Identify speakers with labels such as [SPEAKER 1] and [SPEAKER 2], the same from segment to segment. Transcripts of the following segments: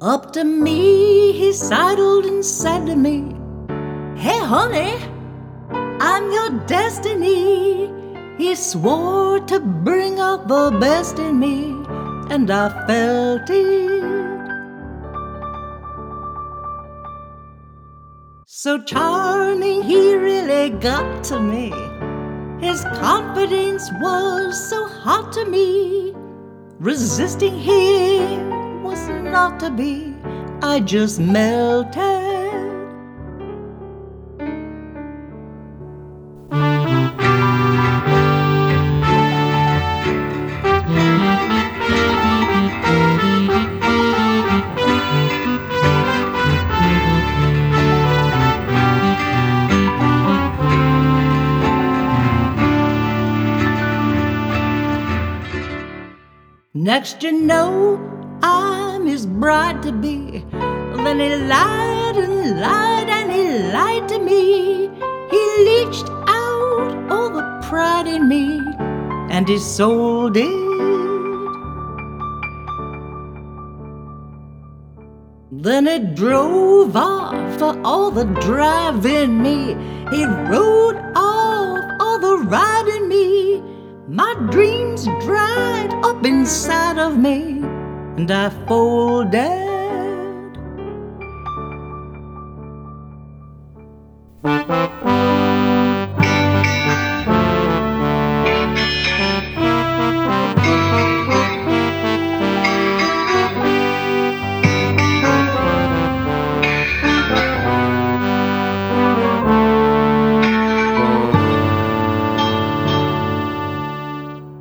[SPEAKER 1] Up to me, he sidled and said to me, Hey, honey, I'm your destiny. He swore to bring out the best in me, and I felt it. So charming, he really got to me. His confidence was so hot to me. Resisting him not to be. I just melted. Next, you know, His bride to be. Then he lied and lied and he lied to me. He leached out all the pride in me and he sold it. Then he drove off for all the drive in me. He rode off all the ride in me. My dreams dried up inside of me, and I folded.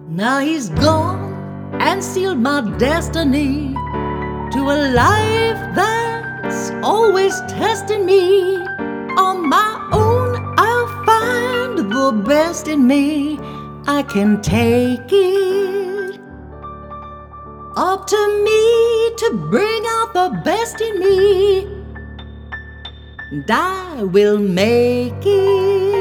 [SPEAKER 1] Now he's gone and sealed my destiny to a life that's always testing me. On my own, I'll find the best in me. I can take it. Up to me to bring out the best in me. And I will make it.